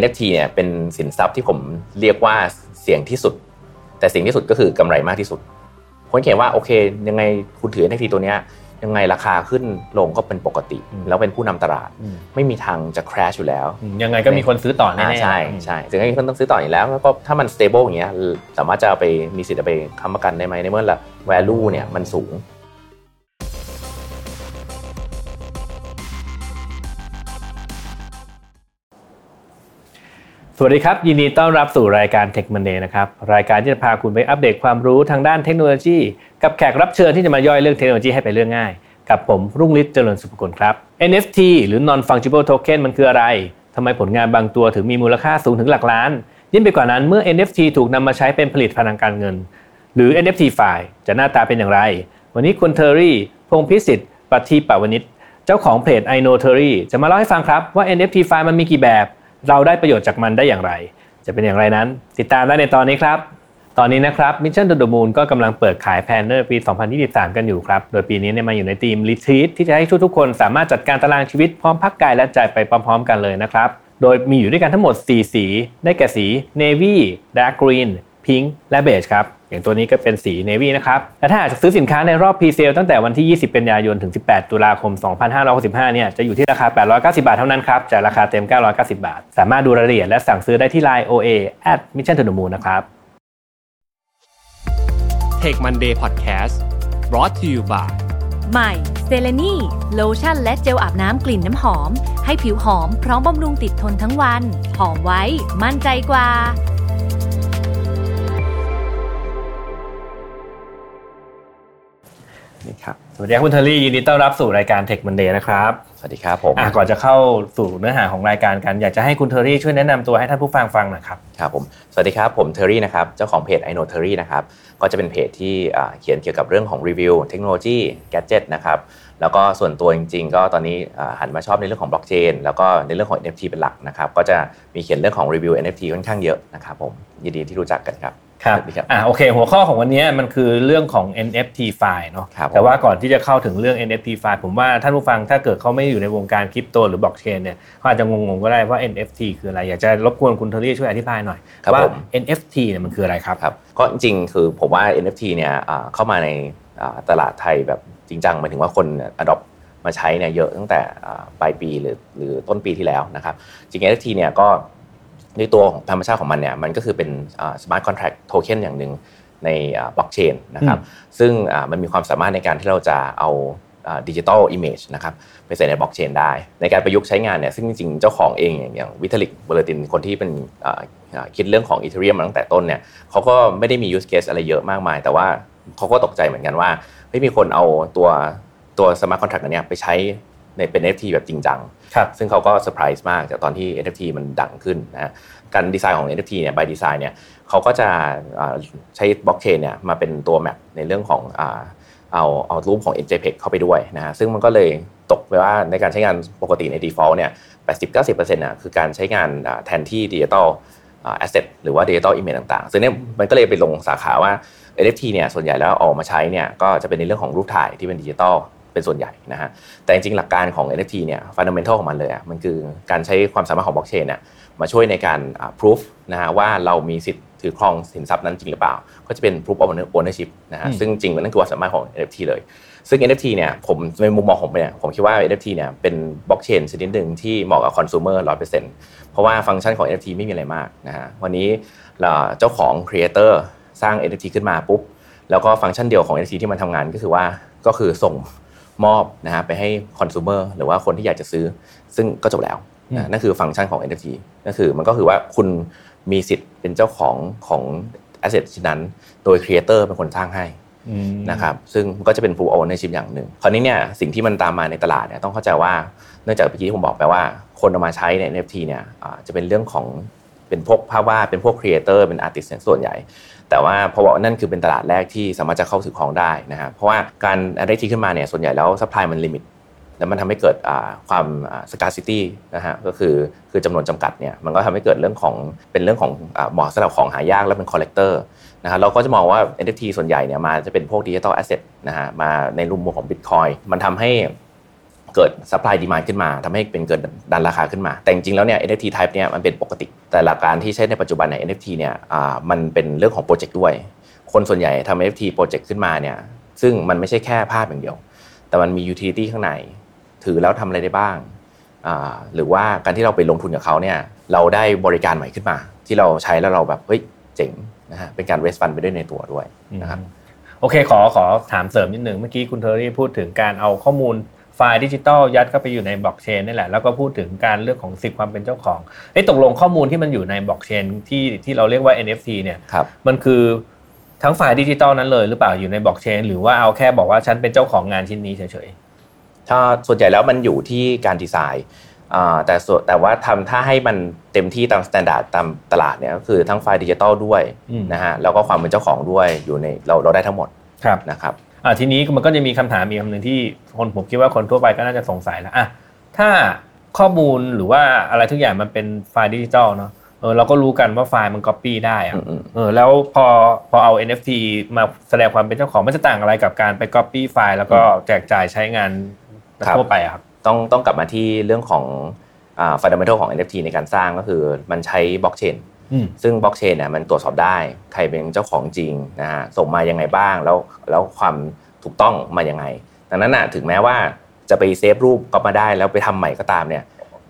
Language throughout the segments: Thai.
NFT เนี่ยเป็นสินทรัพย์ที่ผมเรียกว่าเสี่ยงที่สุด แต่สิ่งที่สุดก็คือกำไรมากที่สุดคนเขียนว่าโอเค ยังไงคุณถือ NFT ตัวเนี้ยยังไงราคาขึ้นลงก็เป็นปกติ แล้วเป็นผู้นำตลาด ไม่มีทางจะ crash อยู่แล้ว ยังไงก็มีคนซื้อต่อแน่ๆใช่ใช่ถึงให้คนต้องซื้อต่ออยู่แล้วแล้วก็ถ้ามัน stable อย่างเงี้ยสามารถจะเอาไปมีสิทธิ์เอาไปค้ำประกันได้ไหมในเมื่อละ value เนี่ยมันสูง สวัสดีครับ ยินดีต้อนรับสู่รายการ Tech Monday นะครับ รายการที่จะพาคุณไปอัปเดตความรู้ทางด้านเทคโนโลยี กับแขกรับเชิญที่จะมาย่อยเรื่องเทคโนโลยีให้ไปเรื่องง่าย กับผมรุ่งฤทธิ์เจริญสุภกุลครับ NFT หรือ Non Fungible Token มันคืออะไรทำไมผลงานบางตัวถึงมีมูลค่าสูงถึงหลักล้าน ยิ่งไปกว่านั้นเมื่อ NFT ถูกนำมาใช้เป็นผลิตภัณฑ์ทางการเงิน หรือ NFT ไฟล์จะหน้าตาเป็นอย่างไร วันนี้คุณเทอรี่พงพิสิทธิ์ปฏิปวนิชเจ้าของเพจ I know t e r r y จะมาเล่าให้ฟังครับว่า NFT ไฟล์มันมีกี่แบบ เราได้ประโยชน์จากมันได้อย่างไร จะเป็นอย่างไรนั้น ติดตามได้ในตอนนี้ครับ ตอนนี้นะครับ Mission to the Moon ก็กำลังเปิดขาย planner ปี 2023 กันอยู่ครับ โดยปีนี้เนี่ยมาอยู่ในทีม Retreat ที่จะให้ทุกๆคนสามารถจัดการตารางชีวิตพร้อมพักกายและใจไปพร้อมๆ กันเลยนะครับ โดยมีอยู่ด้วยกันทั้งหมด 4 สี ได้แก่สี Navy Dark Green Pink และ Beige ครับ อย่างตัวนี้ก็เป็นสี Navy นะครับ และถ้าอาจจะซื้อสินค้าในรอบ pre-sale ตั้งแต่วันที่ 20 กันยายน ถึง 18 ตุลาคม 2565 เนี่ย จะอยู่ที่ราคา 890 บาทเท่านั้นครับ จากราคาเต็ม 990 บาท สามารถดูรายละเอียดและสั่งซื้อได้ที่ Line OA at Mission to the Moon นะครับ Take Monday Podcast brought to you by ใหม่เซเลนีโลชั่นและเจลอาบน้ำกลิ่นน้ำหอม ให้ผิวหอมพร้อมบำรุงติดทนทั้งวัน หอมไว้ มั่นใจกว่า สวัสดีครับคุณเทอรี่ยินดีต้อนรับสู่รายการ Tech Monday นะครับ สวัสดีครับผมก่อนจะเข้าสู่เนื้อหาของรายการกันอยากจะให้คุณเทอรี่ช่วยแนะนำตัวให้ท่านผู้ฟังฟังหน่อยครับครับผมสวัสดีครับผมเทอรี่นะครับเจ้าของเพจ I know เทอรี่นะครับก็จะเป็นเพจที่เขียนเกี่ยวกับเรื่องของรีวิวเทคโนโลยี gadget นะครับแล้วก็ส่วนตัวจริง ๆ ก็ตอนนี้หันมาชอบในเรื่องของบล็อกเชนแล้วก็ในเรื่องของ NFT เป็นหลักนะครับก็จะมีเขียนเรื่องของรีวิว NFT ค่อนข้างเยอะนะครับผมยินดีที่รู้จักกันครับ ครับอ่าโอเค หัวข้อของวันนี้มันคือเรื่องของ NFTFi เนาะแต่ว่าก่อนที่จะเข้าถึงเรื่อง NFT ไฟล์ผมว่าท่านผู้ฟังถ้าเกิดเขาไม่อยู่ในวงการคริปโตหรือบล็อกเชนเนี่ยเขาอาจจะงงๆก็ได้ว่า NFT คืออะไร อยากจะรบกวนคุณเทอรี่ช่วยอธิบายหน่อยว่า NFT เนี่ยมันคืออะไรครับครับ ก็จริงๆคือผมว่า NFT เนี่ยเข้ามาในตลาดไทยแบบจริงจังหมายถึงว่าคน adopt มาใช้เนี่ยเยอะตั้งแต่ปลายปีหรือหรือต้นปีที่แล้วนะครับจริง NFT เนี่ยก็ ในตัวของธรรมชาติของมันเนี่ยมันก็คือเป็น smart contract token อย่างหนึ่งในบล็อกเชนนะครับซึ่งมันมีความสามารถในการที่เราจะเอา digital image นะครับไปใส่ในบล็อกเชนได้ ในการประยุกต์ใช้งานเนี่ยซึ่งจริงๆ เจ้าของเองอย่าง Vitalik Buterin คนที่เป็นคิดเรื่องของ Ethereum มาตั้งแต่ต้นเนี่ยเขาก็ไม่ได้มี use case อะไรเยอะมากมาย แต่ว่าเขาก็ตกใจเหมือนกันว่าไม่มีคนเอาตัวตัว smart contract นี้ไปใช้ ในเป็น NFT แบบจริงจัง ซึ่งเขาก็เซอร์ไพรส์มากจากตอนที่ NFT มันดังขึ้นนะการดีไซน์ของ NFT เนี่ย by design เนี่ยเขาก็จะใช้บล็อกเชนเนี่ยมาเป็นตัว map ในเรื่องของเอาเอารูปของ JPEG เข้าไปด้วยนะฮะซึ่งมันก็เลยตกไปว่าในการใช้งานปกติใน default เนี่ย 80-90%น่ะคือการใช้งานแทนที่ digital asset หรือว่า digital image ต่างๆ ซึ่งเนี่ยมันก็เลยไปลงสาขาว่า NFT เนี่ยส่วนใหญ่แล้วออกมาใช้เนี่ยก็จะเป็นในเรื่องของรูปถ่ายที่เป็นดิจิตอล เป็นส่วนใหญ่นะฮะแต่จริงๆหลักการของ NFT เนี่ย fundamental ของมันเลยอะมันคือการใช้ความสามารถของบล็อกเชนเนี่ยมาช่วยในการพิสูจน์นะฮะว่าเรามีสิทธิ์ถือครองสินทรัพย์นั้นจริงหรือเปล่า ก็จะเป็น proof of ownership นะฮะซึ่งจริงนั่นคือความสามารถของ NFT เลย ซึ่ง NFT เนี่ยผมในมุมมองผมเนี่ยผมคิดว่า NFT เนี่ยเป็นบล็อกเชนชนิดหนึ่งที่เหมาะกับคอน sumer ร้อยเปอร์เซ็นต์เพราะว่าฟังก์ชันของ NFT ไม่มีอะไรมากนะฮะวันนี้เจ้าของ creator สร้าง NFT ขึ้นมาปุ๊บแล้วก็ฟังก์ชันเดียวของ NFT ที่มันทำงานก็คือว่าก็คือส่ง มอบนะฮะไปให้คอน sumer หรือว่าคนที่อยากจะซื้อ ซึ่งก็จบแล้วนั่นคือฟังก์ชันของ NFT นั่นคือมันก็คือว่าคุณมีสิทธิ์เป็นเจ้าของของ asset ชิ้นนั้น โดย creator เป็นคนสร้างให้นะครับซึ่งก็จะเป็น full ownership อย่างหนึ่งคราวนี้เนี่ยสิ่งที่มันตามมาในตลาดเนี่ยต้องเข้าใจว่าเนื่องจากเมื่อกี้ที่ผมบอกไปว่า คนเอามาใช้ใน NFT เนี่ยจะเป็นเรื่องของ เป็นพวกภาพวาดเป็นพวก creator เป็น artist ส่วนใหญ่ แต่ว่าเพราะว่านั่นคือเป็นตลาดแรกที่สามารถจะเข้าถึงของได้นะฮะเพราะว่าการได้ที่ขึ้นมาเนี่ยส่วนใหญ่แล้ว supply มัน limit แล้วมันทำให้เกิดความ scarcity นะฮะก็คือคือจำนวนจำกัดเนี่ยมันก็ทำให้เกิดเรื่องของเป็นเรื่องของเหมาะสำหรับของหายากและเป็น collector นะฮะเราก็จะมองว่า NFT ส่วนใหญ่เนี่ยมาจะเป็นพวก digital asset นะฮะมาในรูปของ Bitcoin มันทำให้ เกิด supply demand ขึ้นมาทำให้เป็นเกิดดันราคาขึ้นมา แต่จริงๆแล้วเนี่ย NFT type เนี่ยมันเป็นปกติ แต่หลักการที่ใช้ในปัจจุบันใน NFT เนี่ยมันเป็นเรื่องของโปรเจกต์ด้วย คนส่วนใหญ่ทำ NFT โปรเจกต์ขึ้นมาเนี่ยซึ่งมันไม่ใช่แค่ภาพอย่างเดียว แต่มันมี utility ข้างใน ถือแล้วทำอะไรได้บ้างหรือว่าการที่เราไปลงทุนกับเขาเนี่ยเราได้บริการใหม่ขึ้นมา ที่เราใช้แล้วเราแบบเฮ้ยเจ๋งนะฮะเป็นการ raise fund ไปด้วยในตัวด้วยนะครับโอเคขอขอถามเสริมนิดหนึ่งเมื่อกี้คุณเทอรี่พูดถึงการเอาข้อมูล ไฟล์ดิจิตอลยัดเข้าไปอยู่ในบล็อกเชนนี่แหละแล้วก็พูดถึงการเรื่องของสิทธิความเป็นเจ้าของไอ้ยตกลงข้อมูลที่มันอยู่ในบล็อกเชนที่ที่เราเรียกว่า NFT เนี่ยครับมันคือทั้งไฟล์ดิจิตอลนั้นเลยหรือเปล่าอยู่ในบล็อกเชนหรือว่าเอาแค่บอกว่าฉันเป็นเจ้าของงานชิ้นนี้เฉยถ้าส่วนใหญ่แล้วมันอยู่ที่การดีไซน์อ่าแต่ส่วนแต่ว่าทำถ้าให้มันเต็มที่ตามมาตรฐานตามตลาดเนี่ยก็คือทั้งไฟล์ดิจิตอลด้วยอืมนะฮะแล้วก็ความเป็นเจ้าของด้วยอยู่ในเราเราได้ทั้งหมดๆครับนะครับ อ่าทีนี้มันก็จะมีคำถามอีกคำหนึ่งที่คนผมคิดว่าคนทั่วไปก็น่าจะสงสัยแล้วอะถ้าข้อมูลหรือว่าอะไรทุกอย่างมันเป็นไฟล์ดิจิตอลเนาะเออเราก็รู้กันว่าไฟล์มันก๊อปปี้ได้อะอืมเออแล้วพอพอเอา NFT มาแสดงความเป็นเจ้าของมันจะต่างอะไรกับการไปก๊อปปี้ไฟล์แล้วก็แจกจ่ายใช้งานครับทั่วไปอะครับต้องต้องกลับมาที่เรื่องของอ่า fundamental ของ NFT ในการสร้างก็คือมันใช้บล็อกเชนอืม ซึ่งบล็อกเชนเนี่ยมันตรวจสอบได้ ใครเป็นเจ้าของจริงนะฮะส่งมายังไงบ้างแล้วแล้วความถูกต้องมายังไง ดังนั้นน่ะถึงแม้ว่าจะไปเซฟรูปก็มาได้แล้วไปทำใหม่ก็ตามเนี่ย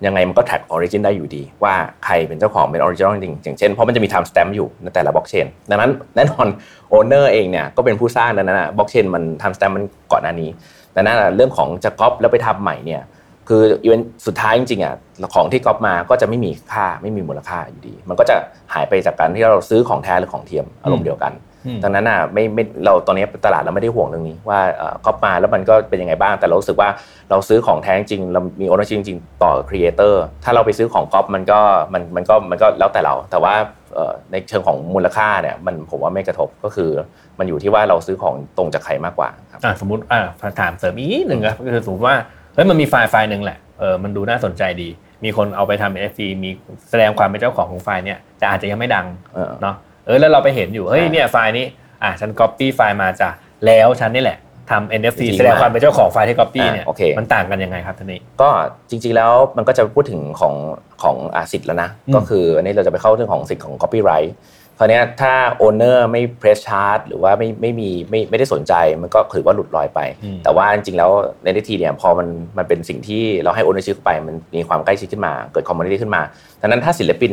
ยังไงมันก็ track origin ได้อยู่ดี ว่าใครเป็นเจ้าของเป็น original จริงอย่างเช่นเพราะมันจะมี time stamp อยู่ในแต่ละบล็อกเชนดังนั้นแน่นอน owner เองเนี่ยก็เป็นผู้สร้างดังนั้นบล็อกเชนมัน time stamp มันก่อนหน้านี้ดังนั้นเรื่องของจะก๊อปแล้วไปทำใหม่เนี่ย คืออีเวนต์สุดท้ายจริงๆอะของที่ก๊อปมาก็จะไม่มีค่าไม่มีมูลค่าอยู่ดี มันก็จะหายไปจากการที่เราซื้อของแท้หรือของเทียมอารมณ์เดียวกันอืมดังนั้นอะไม่ไม่เราตอนนี้ตลาดเราไม่ได้ห่วงเรื่องนี้ว่าเอ่อก๊อปมาแล้วมันก็เป็นยังไงบ้างแต่เรารู้สึกว่าเราซื้อของแท้จริงเรามี ownership จริงๆต่อ creator ถ้าเราไปซื้อของก๊อปมันก็มันมันก็มันก็แล้วแต่เรา แต่ว่าเอ่อในเชิงของมูลค่าเนี่ยมันผมว่าไม่กระทบก็คือ มันอยู่ที่ว่าเราซื้อของตรงจากใครมากกว่าครับอ่าสมมติอ่าถามเสริมอีกนิดหนึ่งครับก็คือสมมติว่า เฮ้ยมันมีไฟล์ไฟล์หนึ่งแหละเออมันดูน่าสนใจดี มีคนเอาไปทำ NFT มีแสดงความเป็นเจ้าของของไฟล์เนี่ยแต่อาจจะยังไม่ดังเออ เนาะเออแล้วเราไปเห็นอยู่เฮ้ยใช่เนี่ยไฟล์นี้อะฉัน copy ไฟล์มาจากแล้วฉันนี่แหละทำ NFT จริงๆแสดงความเป็นเจ้าของไฟล์ที่ copy อ่าเนี่ยโอเค มันต่างกันยังไงครับท่านนี้ ก็จริงๆแล้วมันก็จะพูดถึงของของอาสิทธิ์แล้วนะ อืมก็คืออันนี้เราจะไปเข้าเรื่องของสิทธิ์ของ copyright คราวเนี้ยถ้าโอเนอร์ไม่ press charge หรือว่าไม่ไม่มีไม่ไม่ได้สนใจมันก็ถือว่าหลุดลอยไปอืมแต่ว่าจริงๆแล้วในทีเนี่ยพอมันมันเป็นสิ่งที่เราให้ ownership ไป มันมีความใกล้ชิดขึ้นมาเกิด community ขึ้นมาดังนั้นถ้าศิลปิน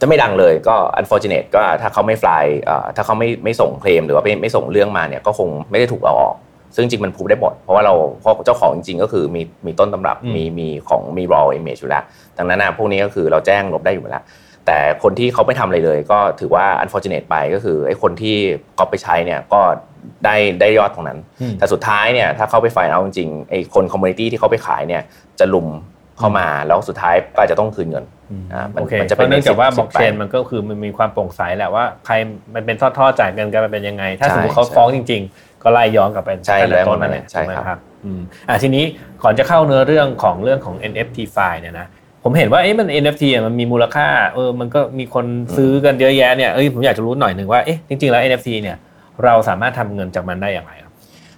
จะไม่ดังเลยก็ unfortunate ก็ถ้าเขาไม่ฟลายถ้าเขาไม่ไม่ส่งเคลมหรือว่าไม่ไม่ส่งเรื่องมาเนี่ยก็คงไม่ได้ถูกเอาออก ซึ่งจริงมันพูดได้หมดเพราะว่าเราเพราะเจ้าของจริงๆก็คือมีมีต้นตำรับอืมมีมีของมี raw image อยู่แล้วดังนั้นนะพวกนี้ก็คือเราแจ้งลบได้อยู่แล้ว แต่คนที่เขาไม่ทำอะไรเลย ก็ถือว่า unfortunate ไปก็คือไอ้คนที่ก๊อปไปใช้เนี่ยก็ได้ได้ยอดตรงนั้นอืมแต่สุดท้ายเนี่ยถ้าเขาไป fight เอาจริงๆไอ้คน community ที่เขาไปขายเนี่ยจะลุมเข้ามาแล้วสุดท้ายก็อาจจะต้องคืนเงินอ่ามันโอเคมันจะเป็นเพราะเนื่องจากว่าในบสิล็บอกเชนสิบแปดมันก็คือมันมีความโปร่งใสแหละว่าใครมันเป็นทอดๆจ่ายเงินกันมันเป็นยังไง ถ้าใช่สมมติเขาใช่ฟ้องจริง ๆ ก็ไล่ย้อนกลับไปใช่ตั้งแต่แล้วต้นนั่นแหละใช่ถูกไหมครับครับอืมอะทีนี้ก่อนจะเข้าเนื้อเรื่องของเรื่องของ NFT ไฟล์เนี่ยนะ ผมเห็นว่าเอ๊ะมัน NFT อะมันมีมูลค่าเออมันก็มีคนซื้อกันเยอะแยะเนี่ยเอ้ยผมอยากจะรู้หน่อยหนึ่งว่าเอ๊ะจริงๆแล้ว NFT เนี่ยเราสามารถทำเงินจากมันได้อย่างไรครับ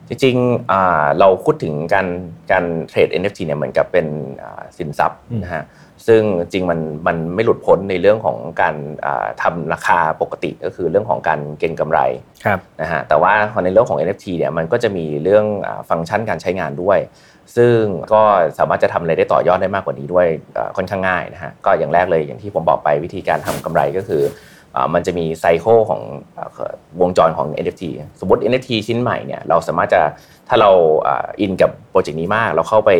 จริงๆอ่าเราพูดถึงการการเทรด NFT เนี่ยเหมือนกับเป็นอ่าสินทรัพย์อืมนะฮะซึ่งจริงมันมันไม่หลุดพ้นในเรื่องของการอ่าทำราคาปกติก็คือเรื่องของการเก็งกำไรครับนะฮะแต่ว่าในเรื่องของ NFT เนี่ยมันก็จะมีเรื่องอาฟังก์ชันการใช้งานด้วย ซึ่งก็สามารถจะทำอะไรได้ต่อยอดได้มากกว่านี้ด้วยค่อนข้างง่ายนะฮะก็อย่างแรกเลยอย่างที่ผมบอกไปวิธีการทำกำไรก็คือมันจะมีไซเคิลของวงจรของ NFT สมมติ NFT ชิ้นใหม่เนี่ยเราสามารถจะถ้าเราอินกับโปรเจกต์นี้มาก เราเข้าไป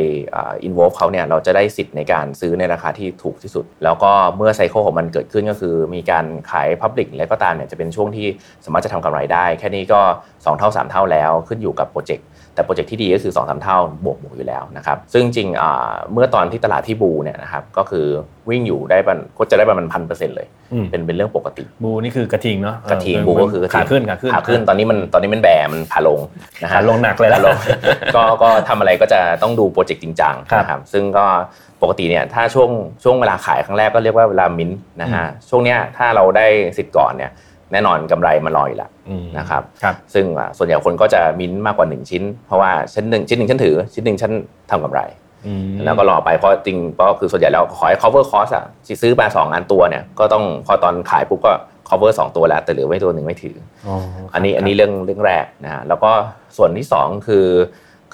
อินวอลเขาเนี่ยเราจะได้สิทธิ์ในการซื้อในราคาที่ถูกที่สุด แล้วก็เมื่อไซเคิลของมันเกิดขึ้นก็คือ มีการขาย Public และก็ตามเนี่ยจะเป็นช่วงที่สามารถจะทำกำไรได้ แค่นี้ก็ 2 เท่า 3 เท่าแล้วขึ้นอยู่กับโปรเจกต์ แต่โปรเจกต์ที่ดีก็คือ2อสเท่าบวกบวกอยู่แล้วนะครับซึ่งจริงอ่าเมื่อตอนที่ตลาดที่ bull เนี่ยนะครับก็คือวิ่งอยู่ได้ประมาณก็จะได้ประมาณพันเปอร์เซ็นต์เลยอืมเป็นเป็นเรื่องปกติ bull นี่คือกระทิงเนาะกระทิง bull ก็คือกระทิงขาขึ้นขาขึ้นขาขึ้นตอนนี้มันตอนนี้มัน bear มันขาลงนะฮะขาลงหนักเลยนะขาลงก็ก็ทำอะไรก็จะต้องดูโปรเจกต์จริงจังครับนะครับซึ่งก็ปกติเนี่ยถ้าช่วงช่วงเวลาขายครั้งแรกก็เรียกว่าเวลามิ้นท์นะฮะช่วงเนี้ยถ้าเราได้สิทธิ์ก่อนเนี่ย แน่นอนกำไรมันลอยละอืมนะครับครับซึ่งอ่าส่วนใหญ่คนก็จะมิ้นท์มากกว่า 1 ชิ้น เพราะว่าชิ้นหนึ่งชิ้นหนึ่งฉันถือ ชิ้นหนึ่งฉันทำกำไรอืมแล้วก็รอไปเพราะจริงก็คือส่วนใหญ่แล้วขอให้ cover cost อะซื้อมาสองอันตัวเนี่ยก็ต้องพอตอนขายปุ๊บก็ cover สองตัวแล้ว แต่เหลือไว้ตัวหนึ่งไม่ถืออ๋ออันนี้อันนี้เรื่องเรื่องแรกนะฮะแล้วก็ส่วนที่สองคือ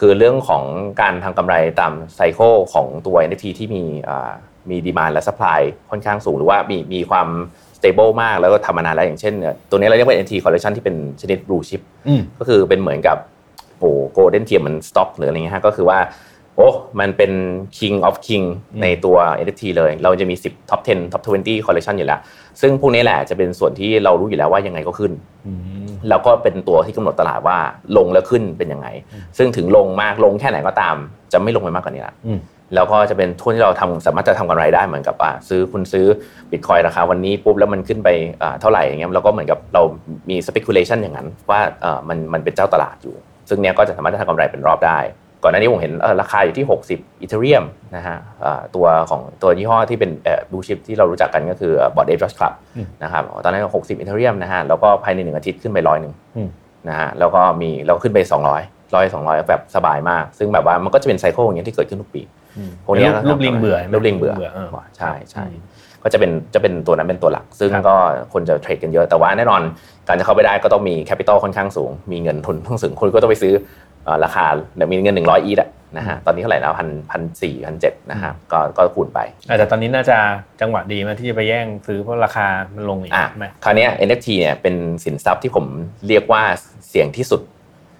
คือเรื่องของการทำกำไรตามไซเคิลของตัว NFT ที่มีอ่ามีดีมานและ supply ค่อนข้างสูงหรือว่ามีมีความ stable มากแล้วก็ทำมานานแล้วอย่างเช่นเนี่ยตัวนี้เราเรียกว่า NFT collection ที่เป็นชนิด blue chip อืมก็คือเป็นเหมือนกับโอ้โกลเด้นเทียมมันสต็อกหรืออะไรเงี้ยฮะก็คือว่าโอ้มันเป็น king of king ในตัว NFT เลย เราจะมี 10 top 10 top 20 collection อยู่แล้ว ซึ่งพวกนี้แหละจะเป็นส่วนที่เรารู้อยู่แล้วว่ายังไงก็ขึ้นอืมแล้วก็เป็นตัวที่กำหนดตลาดว่าลงแล้วขึ้นเป็นยังไง ซึ่งถึงลงมากลงแค่ไหนก็ตาม จะไม่ลงไปมากกว่านี้ละอืม แล้วก็จะเป็นทุนที่เราทำสามารถจะทำกำไรได้เหมือนกับอ่าซื้อคุณซื้อบิตคอยราคาวันนี้ปุ๊บแล้วมันขึ้นไปอ่าเท่าไหร่อย่างเงี้ยเราก็เหมือนกับเรามี speculation อย่างนั้น ว่าเออมันมันเป็นเจ้าตลาดอยู่ ซึ่งเนี้ยก็จะสามารถจะทำกำไรเป็นรอบได้ ก่อนหน้านี้ผมเห็นเอ่อราคาอยู่ที่ 60อีเทเรียมนะฮะอ่าตัวของตัวยี่ห้อที่เป็นบูชิปที่เรารู้จักกันก็คือบอร์ดเอฟจอชคลับอืมนะครับตอนนั้น 60อีเทเรียมนะฮะแล้วก็ภายในหนึ่งอาทิตย์ขึ้นไปร้อยหนึ่งอืมนะฮะแล้วก็มีเราขึ้นไป 200ร้อยสองร้อยแบบสบายมาก ซึ่งแบบว่ามันก็จะเป็น cycle อย่างเงี้ยที่เกิดขึ้นทุกปี พวกเนี้ยรูปลิงเบื่อรูปลิงเบื่อเออใช่ใช่ก็จะเป็นจะเป็นตัวนั้นเป็นตัวหลัก ซึ่งครับก็คนจะเทรดกันเยอะแต่ว่าแน่นอนการจะเข้าไปได้ก็ต้องมี capital ค่อนข้างสูง มีเงินทุนค่อนข้างสูงคุณก็ต้องไปซื้อเอ่อราคาเนี่ยมีเงิน 100 ETH อะนะฮะตอนนี้เท่าไหร่แล้วพันพันสี่พันเจ็ดนะฮะก็ก็คูณไปอาจจะตอนนี้น่าจะจังหวะดีมากที่จะไปแย่งซื้อเพราะราคามันลงอีกอะใช่ไหมคราวเนี้ย NFT เนี่ยเป็นสินทรัพย์ที่ผมเรียกว่าเสี่ยงที่สุด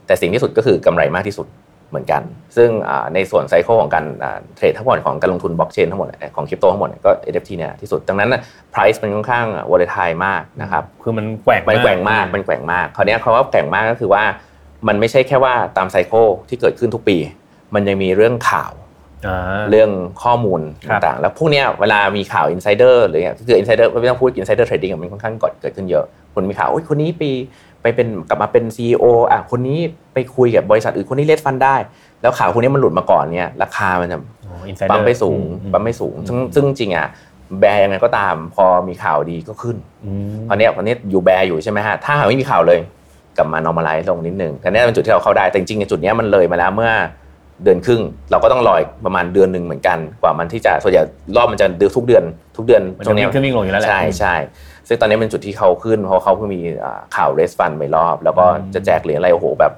แต่เสิ่งที่สุดก็คือกำไรมากที่สุด เหมือนกัน ซึ่งอ่าในส่วนไซเคิลของการอ่าเทรดทั้งหมดของการลงทุนบล็อกเชนทั้งหมดเนี่ยของคริปโตทั้งหมดเนี่ยก็ NFT เนี่ยที่สุด ดังนั้นนะ price มันค่อนข้าง volatile มากนะครับคือมันแกว่งมันแกว่งมากมันแกว่งมากคราวเนี้ยคำว่าแกว่งมากก็คือว่ามันไม่ใช่แค่ว่าตามไซเคิลที่เกิดขึ้นทุกปี มันยังมีเรื่องข่าวอ่า เรื่องข้อมูลครับต่างๆ แล้วพวกเนี้ยเวลามีข่าว insider หรืออย่างคือ insider ไม่ต้องพูด insider trading มันค่อนข้างกดเกิดขึ้นเยอะคนมีข่าวโอ้ยคนนี้ปีไปเป็นกลับมาเป็น CEO อะคนนี้ไปคุยกับบริษัทอื่นคนนี้ raise fund ได้ แล้วข่าวพวกนี้มันหลุดมาก่อนเนี่ยราคามันจะโอ้ insider pump ไปสูงอืมปั๊มไม่สูง ซึ่งอืมซึ่งจริงอะ bear ยังไงก็ตามพอมีข่าวดีก็ขึ้นอืมตอนเนี้ยตอนนี้อยู่ bear อยู่ใช่ไหมฮะถ้าหากไม่มีข่าวเลยกลับมา normalize ลงนิดนึงแต่นี่เป็นจุดที่เราเข้าได้แต่จริงๆในจุดเนี้ยมันเลยมาแล้วเมื่อ เดือนครึ่ง เราก็ต้องรออีกประมาณเดือนหนึ่งเหมือนกัน กว่ามันที่จะส่วนใหญ่รอบมันจะเดือนทุกเดือนทุกเดือนมันตรจะงเนี้วิ่ยงขึ้นวิ่งลงอยู่แล้วแหละใช่ใช่ซึ่งตอนนี้เป็นจุดที่เขาขึ้นเพราะเขาเพิ่งมีอ่าข่าวเรสฟันไปรอบ แล้วก็อืมจะแจกเหรียญอะไรโอ้โหแบบ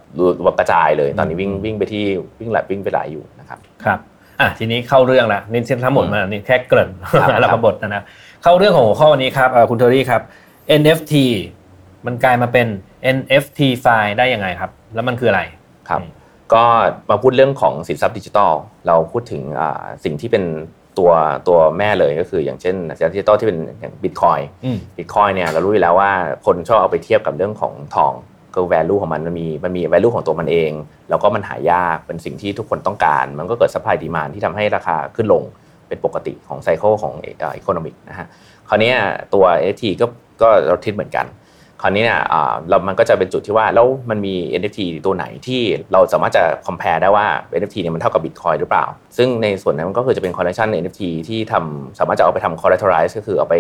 รวมกระจายเลย ตอนนี้วิ่งวิ่งไปที่วิ่งหลายวิ่งไปหลายอยู่นะครับครับอะทีนี้เข้าเรื่องละนี่ทั้งหมดมานี่แค่เกริ่นครับแล้วก็บทนะนะเข้าเรื่องของหัวข้อวันนี้ครับเอ่อคุณเทอรี่ครับ NFT มันกลายมาเป็น NFT ไฟล์ได้ยังไงครับ แล้วมันคืออะไรครับอืม ก็มาพูดเรื่องของสินทรัพย์ดิจิทัล เราพูดถึงอ่าสิ่งที่เป็นตัวตัวแม่เลยก็คืออย่างเช่นสินทรัพย์ดิจิทัลที่เป็นอย่างบิตคอยอืมบิตคอยเนี่ยเรารู้อยู่แล้วว่าคนชอบเอาไปเทียบกับเรื่องของทองก็ value ของมันมันมีมันมี value ของตัวมันเอง แล้วก็มันหายากเป็นสิ่งที่ทุกคนต้องการ มันก็เกิด supply demand ที่ทำให้ราคาขึ้นลงเป็นปกติของไซเคิลของเอ่อ economic นะฮะคราวเนี้ยตัว NFT ก็ก็เราทิศเหมือนกันค ราวนี้เนี่ยอ่าเรามันก็จะเป็นจุดที่ว่าแล้วมันมี NFT ตัวไหนที่เราสามารถจะ compare ได้ว่า NFT เนี่ยมันเท่ากับ Bitcoin หรือเปล่า ซึ่งในส่วนนั้นมันก็คือจะเป็น collection NFT ที่ทำสามารถจะเอาไปทำ collateralize ก็คือเอาไป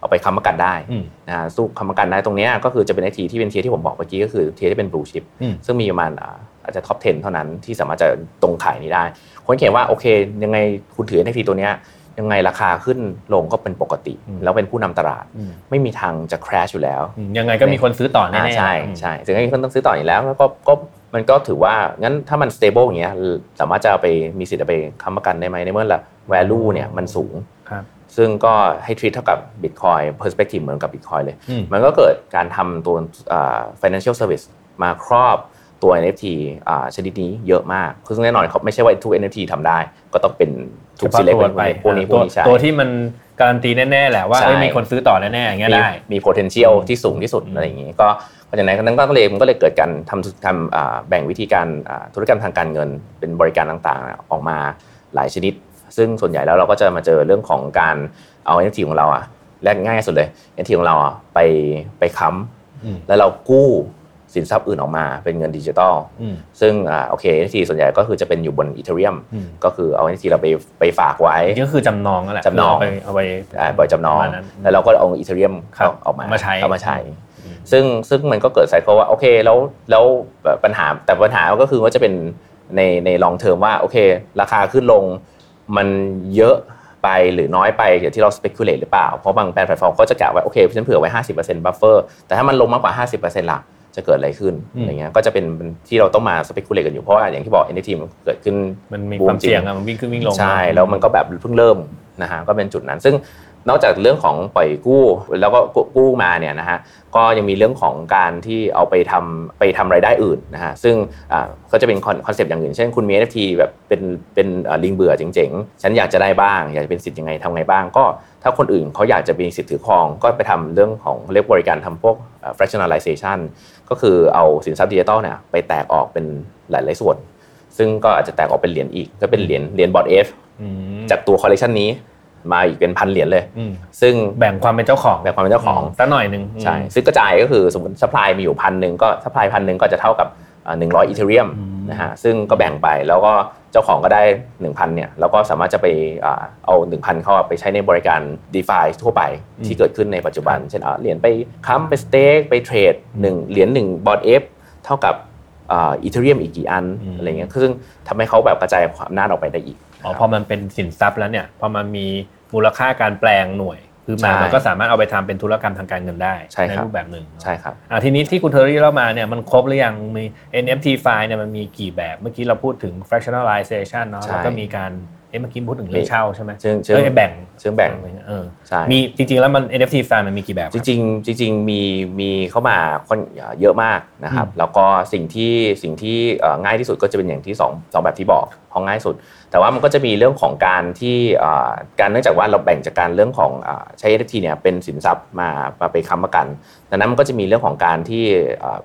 เอาไปค้ำประกันได้อืมนะฮะสู้ค้ำประกันได้ตรงเนี้ยก็คือจะเป็น NFT ที่เป็นเทียที่ผมบอกเมื่อกี้ก็คือเทียที่เป็น blue chip อืมซึ่งมีประมาณอ่าอาจจะท็อป 10 เท่านั้นที่สามารถจะตรงขายนี้ได้ คนเขียนว่าโอเคยังไงคุณถือ NFT ตัวเนี้ย ยังไงราคาขึ้นลงก็เป็นปกติอืมแล้วเป็นผู้นำตลาดอืมไม่มีทางจะ crash อยู่แล้วอืมยังไงก็มีคนซื้อต่อแน่อ่าๆใช่อืมใช่ถึงให้คนต้องซื้อต่ออยู่แล้วแล้วก็ก็มันก็ถือว่างั้นถ้ามัน stable อย่างเงี้ยสามารถจะเอาไปมีสิทธิ์เอาไปค้ำประกันได้ไหมในเมื่อละ value เนี่ยมันสูงครับซึ่งก็ให้ treat เท่ากับ Bitcoin perspective เหมือนกับ Bitcoin เลยอืมมันก็เกิดการทำตัวอ่า financial service มาครอบ ตัว NFT อ่าชนิดนี้เยอะมากคือซึ่งแน่นอนเขาไม่ใช่ว่าทุก NFT ทำได้ ก็ต้องเป็นถูกเฉพาะ select ตัวไปพวกนี้พวตัวกนี้ใช่ตัวที่มันการันตีแน่ๆแหละว่าใช่เอ้ยมีคนซื้อต่อแน่ๆอย่างเงี้ยมีได้มี potential อืมที่สูงที่สุดอืมอะไรอย่างนี้ก็เพราะฉะนั้นก็เลยมันก็เลยเกิดการทำทำอ่าแบ่งวิธีการอ่าธุรกรรมทางการเงิน เป็นบริการต่างๆ ออกมาหลายชนิด ซึ่งส่วนใหญ่แล้วเราก็จะมาเจอเรื่องของการเอา NFT ของเราอะแรกง่ายสุดเลย NFT ของเราอะไปไปค้ำอืมแล้วเรากู้ สินทรัพย์อื่นออกมาเป็นเงินดิจิตอลอืมซึ่งอ่าโอเค NFT ส่วนใหญ่ก็คือจะเป็นอยู่บน Ethereum อืมก็คือเอา NFT เราไปไปฝากไว้นี่ก็คือจำนองนั่นแหละจำนองเอาไปเอาไปอ่าบอยจำนองประมาณนั้นแล้วเราก็เอา Ethereum ครับออกมาเอามาใช้เอามาใช้ ซึ่งซึ่งมันก็เกิด cycle ว่าโอเคแล้วแล้วปัญหาแต่ปัญหาก็คือว่าจะเป็นในใน long term ว่าโอเค ราคาขึ้นลงมันเยอะไปหรือน้อยไปอย่างที่เรา speculate หรือเปล่า เพราะบางแพลตฟอร์มก็จะกะว่าโอเคฉันเผื่อไว้ 50% buffer แต่ถ้ามันลงมากกว่า 50%ล่ะ จะเกิดอะไรขึ้นอะไรเงี้ยก็จะเป็นที่เราต้องมา speculate กันอยู่เพราะว่าอย่างที่บอก NFT มันเกิดขึ้นมันมีความเสี่ยงอะมันวิ่งขึ้นวิ่งลงใช่แล้วมันก็แบบเพิ่งเริ่มนะฮะก็เป็นจุดนั้น ซึ่ง นอกจากเรื่องของปล่อยกู้แล้วก็กู้มาเนี่ยนะฮะก็ยังมีเรื่องของการที่เอาไปทำไปทำรายได้อื่นนะฮะซึ่งก็จะเป็นคอนเซปต์อย่างอื่น เช่นคุณมี NFT แบบเป็นเป็นลิงเบื่อเจ๋งๆ ฉันอยากจะได้บ้าง อยากจะเป็นสิทธิ์ยังไงทำไงบ้าง ก็ถ้าคนอื่นเขาอยากจะมีสิทธิ์ถือครอง ก็ไปทำเรื่องของเรียกบริการทำพวก fractionalization ก็คือเอาสินทรัพย์ดิจิตอลเนี่ยไปแตกออกเป็นหลายๆส่วน ซึ่งก็อาจจะแตกออกเป็นเหรียญอีกก็เป็นเหรียญเหรียญ Bored Ape จากตัวคอลเลคชันนี้ มาอีกเป็นพันเหรียญเลย ซึ่งแบ่งความเป็นเจ้าของแบ่งความเป็นเจ้าของสักหน่อยหนึ่งใช่ซึ่งกระจายก็คือสมมติสป라이มีอยู่พันหนึ่งก็สป라이พันหนึ่งก็จะเท่ากับหนึ่งร้อยอีเทเรียมนะฮะซึ่งก็แบ่งไปแล้วก็เจ้าของก็ได้หนึ่งพันเนี่ยแล้วก็สามารถจะไปเอาหนึ่งพันเข้าไปใช้ในบริการ d e f าทั่วไปที่เกิดขึ้นในปัจจุบัน เช่นเหรียญไปค้ำไปสเต็กไปเทรดหนึ่งเหรียญหนึ่งบอทเอฟเท่ากับอีเทเรียมอีกกี่อันอะไรเงี้ยซึ่งทำให้เขาแบบกระจายความน่าออกไปได้อีก อ๋อพอมันเป็นสินทรัพย์แล้วเนี่ยพอมันมีมูลค่าการแปลงหน่วยคือมามันก็สามารถเอาไปทำเป็นธุรกรรมทางการเงินได้ในรูปแบบหนึ่งใช่ครับอ่าทีนี้ที่คุณเทอรี่เล่ามาเนี่ยมันครบหรือยังมี NFT ไฟล์เนี่ยมันมีกี่แบบเมื่อกี้เราพูดถึง fractionalization เนาะแล้วก็มีการเอ้เมื่อกี้พูดถึงเรื่องเช่าใช่ไหมเชิงเชิงแบ่งเชิงแบ่งเออใช่มีจริงๆแล้วมัน NFT ไฟล์มันมีกี่แบบ จริงๆจริงๆมีมีเข้ามาคนเยอะมากนะครับแล้วก็สิ่งที่สิ่งที่ง่ายที่สุดก็จะเป็นอย่างที่2งแบบที่บอก เพราะง่ายสุด แต่ว่ามันก็จะมีเรื่องของการที่การเนื่องจากว่าเราแบ่งจากการเรื่องของใช้ NFT เนี่ยเป็นสินทรัพย์มามาไปค้ำประกันดังนั้นมันก็จะมีเรื่องของการที่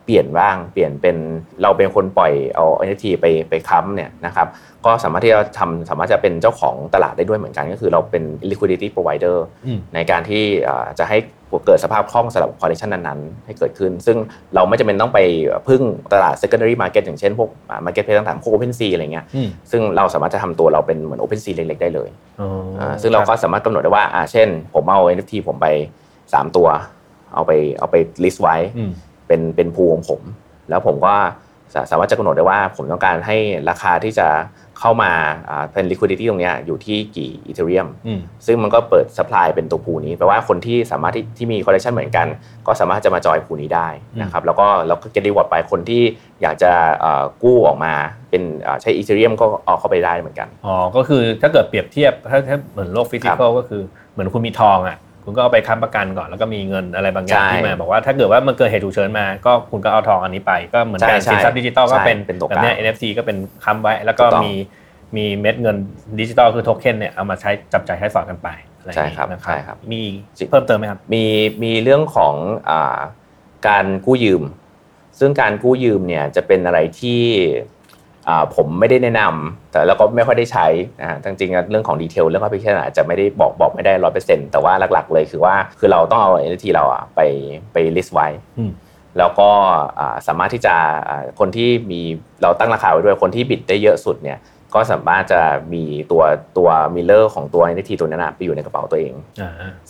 เปลี่ยนบ้างเปลี่ยนเป็นเราเป็นคนปล่อยเอา NFT ไปไปค้ำเนี่ยนะครับก็สามารถที่จะทำสามารถจะเป็นเจ้าของตลาดได้ด้วยเหมือนกัน ก็คือเราเป็น liquidity provider ในการที่จะให้ เกิดสภาพคล่องสำหรับคอลเลคชันนั้นๆ ให้เกิดขึ้น ซึ่งเราไม่จำเป็นต้องไปพึ่งตลาด secondary market อย่างเช่นพวก marketplace ต่างๆพวก OpenSea อะไรเงี้ยซึ่งเราสามารถจะทำตัวเราเป็นเหมือน open sea เล็กๆได้เลยซึ่งเราก็สามารถกำหนดได้ว่าเช่น ผมเอา NFT ผมไป 3 ตัว เอาไปเอาไป list ไว้เป็นเป็นภูของผม แล้วผมก็สามารถจะกำหนดได้ว่าผมต้องการให้ราคาที่จะ เข้ามาเป็น liquidity ตรงนี้อยู่ที่กี่อีเทเรียมซึ่งมันก็เปิด supply เป็นตัวพูนี้แปลว่าคนที่สามารถที่ที่มี collection เหมือนกัน ก็สามารถจะมาจอยพูนี้ได้นะครับแล้วก็เราก็ get reward ไปคนที่อยากจะกู้ออกมาเป็นใช้ Ethereum ก็เอาเข้าไปได้เหมือนกันอ๋อก็คือถ้าเกิดเปรียบเทียบถ้าเหมือนโลก physical ก็คือเหมือนคุณมีทองอะ คุณก็เอาไปค้ำประกันก่อนแล้วก็มีเงินอะไรบางอย่างที่มาบอกว่าถ้าเกิดว่ามันเกิดเหตุฉุกเฉินมาก็คุณก็เอาทองอันนี้ไปก็เหมือนการสินทรัพย์ดิจิตอลก็เป็นแบบนี้ NFT ก็เป็นค้ำไว้แล้วก็มีมีเม็ดเงินดิจิตอลคือโทเค็นเนี่ยเอามาใช้จับจ่ายใช้สอยกันไปใช่ครับใช่ครับมีเพิ่มเติมไหมครับมีมีเรื่องของการกู้ยืม ซึ่งการกู้ยืมเนี่ยจะเป็นอะไรที่ ผมไม่ได้แนะนำแต่แล้วก็ไม่ค่อยได้ใช้นะฮะจริงๆเรื่องของ detail เรื่องแอปพลิเคชันอาจจะไม่ได้บอกบอกไม่ได้ร้อยเปอร์เซ็นต์แต่ว่าหลักๆเลยคือว่าคือเราต้องเอา NFT เราอะไปไป list ไว้แล้วก็สามารถที่จะคนที่มีเราตั้งราคาไว้ด้วยคนที่ bid ได้เยอะสุดเนี่ยก็สามารถจะมีตัวตัวmirror ของตัว NFT ตัวนั้นไปอยู่ในกระเป๋าตัวเอง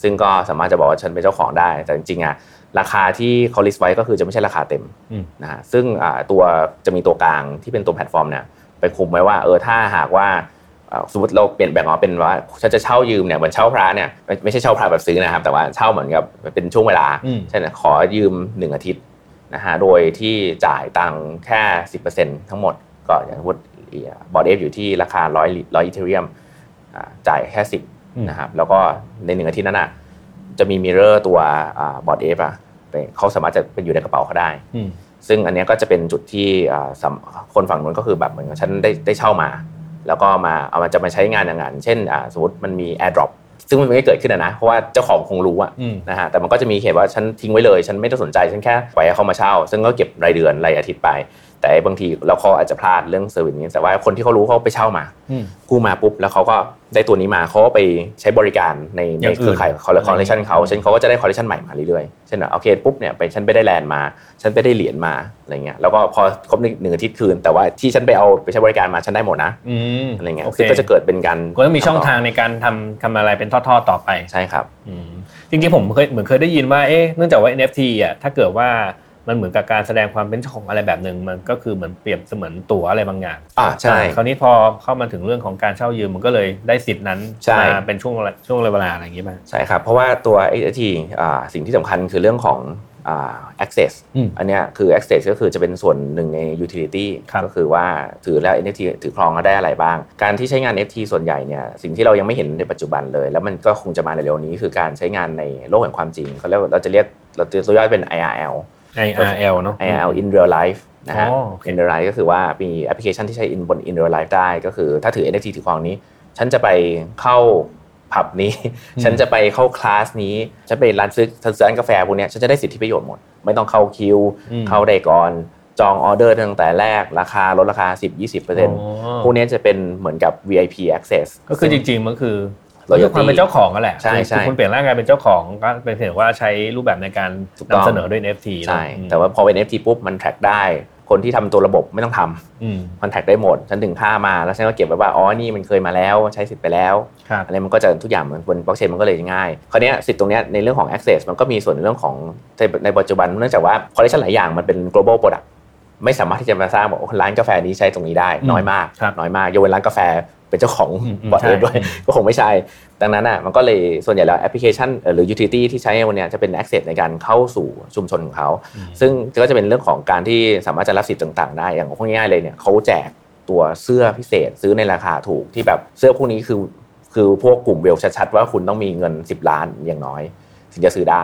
ซึ่งก็สามารถจะบอกว่าฉันเป็นเจ้าของได้ แต่จริงๆอะ ราคาที่เขา list ไว้ก็คือจะไม่ใช่ราคาเต็มนะฮะซึ่งตัวจะมีตัวกลางที่เป็นตัวแพลตฟอร์มเนี่ยไปคุมไว้ว่าเออถ้าหากว่าสมมติเราเปลี่ยนแบ่งออกเป็นว่าฉันจะเช่ายืมเนี่ยเหมือนเช่าพระเนี่ยไม่ใช่เช่าพระแบบซื้อนะครับ แต่ว่าเช่าเหมือนกับเป็นช่วงเวลาใช่ไหมขอยืมหนึ่งอาทิตย์นะฮะโดยที่จ่ายตังแค่สิบเปอร์เซ็นต์ทั้งหมด ก็อย่างสมมติ Bored Ape อยู่ที่ราคาร้อยร้อย Ethereum จ่ายแค่สิบนะครับแล้วก็ในหนึ่งอาทิตย์นั้นอะจะมี mirror ตัว Bored Ape อะ เขาสามารถจะเป็นอยู่ในกระเป๋าเขาได้ซึ่งอันนี้ก็จะเป็นจุดที่คนฝั่งนู้นก็คือแบบเหมือนฉันได้ได้เช่ามา แล้วก็มาเอามาจะมาใช้งานอย่างนั้นเช่นสมมติมันมี airdrop ซึ่งมันไม่เกิดขึ้นนะเพราะว่าเจ้าของคงรู้อะนะฮะแต่มันก็จะมีเหตุว่าฉันทิ้งไว้เลย ฉันไม่ต้องสนใจฉันแค่ปล่อยให้เขามาเช่า ซึ่งก็เก็บรายเดือนรายอาทิตย์ไป แต่บางทีเราเขาอาจจะพลาดเรื่อง service นี้แต่ว่าคนที่เขารู้เขาไปเช่ามาอืมกู้มาปุ๊บแล้วเขาก็ได้ตัวนี้มาเขาก็ไปใช้บริการในอในย่างอื่นเครือข่ายคอลเลคชันเขาอืมเช่นเขาก็จะได้คอลเลคชันใหม่มาเรื่อยๆเช่นว่าโอเคปุ๊บเนี่ยไปฉันไปได้ land มา ฉันไปได้เหรียญมาอะไรเงี้ยแล้วก็พอครบหนึ่งอาทิตย์คืน แต่ว่าที่ฉันไปเอาไปใช้บริการมาฉันได้หมดนะอืมอะไรเงี้ยโอเคซึ่งก็จะเกิดเป็นการก็ต้องมีช่องทางในการทำทำอะไรเป็นทอดๆต่อไปใช่ครับอืมจริงๆผมเคยเหมือนเคยได้ยินว่าเอ๊ะเนื่องจากว่า NFT อะถ้าเกิดว่า มันเหมือนกับการแสดงความเป็นเจ้าของอะไรแบบหนึ่งมันก็คือเหมือนเปรียบเสมือนตั๋วอะไรบางอย่างอ่าใช่ คราวนี้พอเข้ามาถึงเรื่องของการเช่ายืมมันก็เลยได้สิทธินั้นใช่มาเป็นช่วงเวลาช่วงเวลาอะไรอย่างงี้ป่ะใช่ครับ เพราะว่าตัว XT อ่าสิ่งที่สำคัญคือเรื่องของอ่า access อืมอันเนี้ยคือ access ก็คือจะเป็นส่วนหนึ่งใน utility ครับก็คือว่าถือแล้ว NFT ถือครองแล้วได้อะไรบ้าง การที่ใช้งาน NFT ส่วนใหญ่เนี่ยสิ่งที่เรายังไม่เห็นในปัจจุบันเลย แล้วมันก็คงจะมาในเร็วนี้คือการใช้งานในโลกแห่งความจริงเขาเรียกว่าเราจะเรียกเราจะตัวย่อยเป็น IRL IRL เนาะ IRL in real life นะฮะอ๋อโอเค in real life ก็คือว่ามีแอปพลิเคชันที่ใช้ in บน in real life ได้ ก็คือถ้าถือ NFT ถือครองนี้ ฉันจะไปเข้าผับนี้ ฉันจะไปเข้าคลาสนี้ ฉันไปร้านซื้อซื้อร้านกาแฟพวกเนี้ยฉันจะได้สิทธิประโยชน์หมด ไม่ต้องเข้าคิวอืมเข้าได้ก่อน จองออเดอร์ตั้งแต่แรก ราคาลดราคา 10-20%พวกเนี้ยจะเป็นเหมือนกับ VIP access ก็คือจริงๆมันคือ Loyalty คือความเป็นเจ้าของนั่นแหละใช่ใช่คือคุณเปลี่ยนร่างกายเป็นเจ้าของก็เป็นเพียงว่าใช้รูปแบบในการถูกต้องนำเสนอด้วย NFT เนอะใช่อืมแต่ว่าพอเป็น NFT ปุ๊บมัน track ได้คนที่ทำตัวระบบไม่ต้องทำอืมมัน track ได้หมด ฉันถึงค่ามาแล้วฉันก็เก็บไว้ว่า อ๋อ นี่มันเคยมาแล้ว ใช้สิทธิ์ไปแล้วครับอะไรมันก็จะทุกอย่างมันบนบล็อกเชนมันก็เลยง่าย คราวเนี้ยสิทธิ์ตรงเนี้ยในเรื่องของ access มันก็มีส่วนในเรื่องของในในปัจจุบันเนื่องจากว่าคอลเลคชันหลายอย่างมันเป็น global product ไม่สามารถที่จะมาสร้างบอกว่าร้านกาแฟนี้ใช้ตรงนี้ได้อืมน้อยมากครับน้อยมากยกเว้นร้านกาแฟ เป็นเจ้าของอืมอืม Bored Ape ใช่ด้วยอืมก็คงไม่ใช่ ดังนั้นอะมันก็เลยส่วนใหญ่แล้วแอปพลิเคชันเอ่อหรือ utility ที่ใช้ในวันเนี้ยจะเป็น access ในการเข้าสู่ชุมชนของเขา ซึ่งก็จะเป็นเรื่องของการที่สามารถจะรับสิทธิ์ต่าง ๆ ได้อย่างพวกง่ายๆเลยเนี่ยเขาแจกตัวเสื้อพิเศษซื้อในราคาถูกที่แบบเสื้อพวกนี้คือคือพวกกลุ่ม whale ชัดๆว่าคุณต้องมีเงิน 10 ล้านอย่างน้อยถึงจะซื้อได้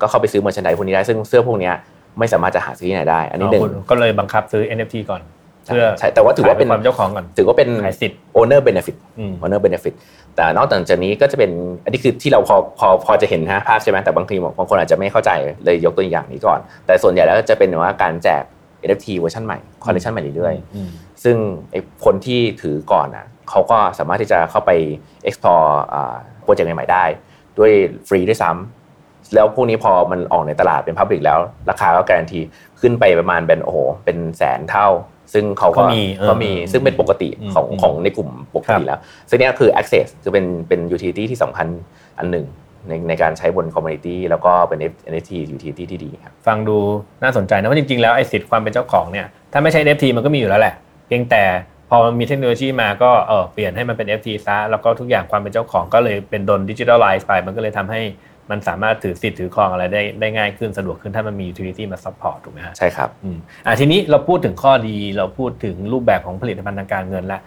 ก็เข้าไปซื้อ merchandise พวกนี้ได้ซึ่งเสื้อพวกเนี้ยไม่สามารถจะหาซื้อที่ไหนได้ อันนี้หนึ่งคุณก็เลยบังคับซื้อ NFT ก่อน เพื่อใช่แต่ว่าถือว่าเป็นขายความเจ้าของก่อนถือว่าเป็นขายสิทธิ์ owner benefit อืม owner benefit แต่นอกจากนี้ก็จะเป็นอันนี้คือที่เราพอพอพอจะเห็นนะภาพใช่ไหมแต่บางทีบางคนอาจจะไม่เข้าใจเลยยกตัวอย่างนี้ก่อน แต่ส่วนใหญ่แล้วจะเป็นว่าการแจก NFT เวอร์ชันใหม่คอลเลคชันใหม่เรื่อยๆอืมซึ่งไอ้คนที่ถือก่อนอะเขาก็สามารถที่จะเข้าไป explore โปรเจกต์ใหม่ๆได้ ด้วยฟรีด้วยซ้ำแล้วพวกนี้พอมันออกในตลาดเป็น Public แล้ว ราคาก็การันตีขึ้นไปประมาณเป็นโอ้โหเป็นแสนเท่า ซึ่งเขาก็ก็มีเออก็มีซึ่งเป็นปกติอืมของอืมของในกลุ่มปกติแล้ว ซึ่งเนี้ยคือ access คือเป็นเป็น utility ที่สำคัญอันหนึ่งในในการใช้บน community แล้วก็เป็น NFT utility ที่ดีครับฟังดูน่าสนใจนะว่าจริงๆแล้วไอ้สิทธิ์ความเป็นเจ้าของเนี่ยถ้าไม่ใช่ NFT มันก็มีอยู่แล้วแหละ เพียงแต่พอมันมีเทคโนโลยีมาก็เออเปลี่ยนให้มันเป็น NFT ซะแล้วก็ทุกอย่างความเป็นเจ้าของก็เลยเป็นโดนดิจิทัลไลซ์ไปมันก็เลยทำให้ มันสามารถถือสิทธิ์ถือครองอะไรได้ได้ง่ายขึ้นสะดวกขึ้นถ้ามันมี utility มา support ถูกไหมฮะใช่ครับอืมอะทีนี้เราพูดถึงข้อดีเราพูดถึงรูปแบบของผลิตภัณฑ์ทางการเงินละ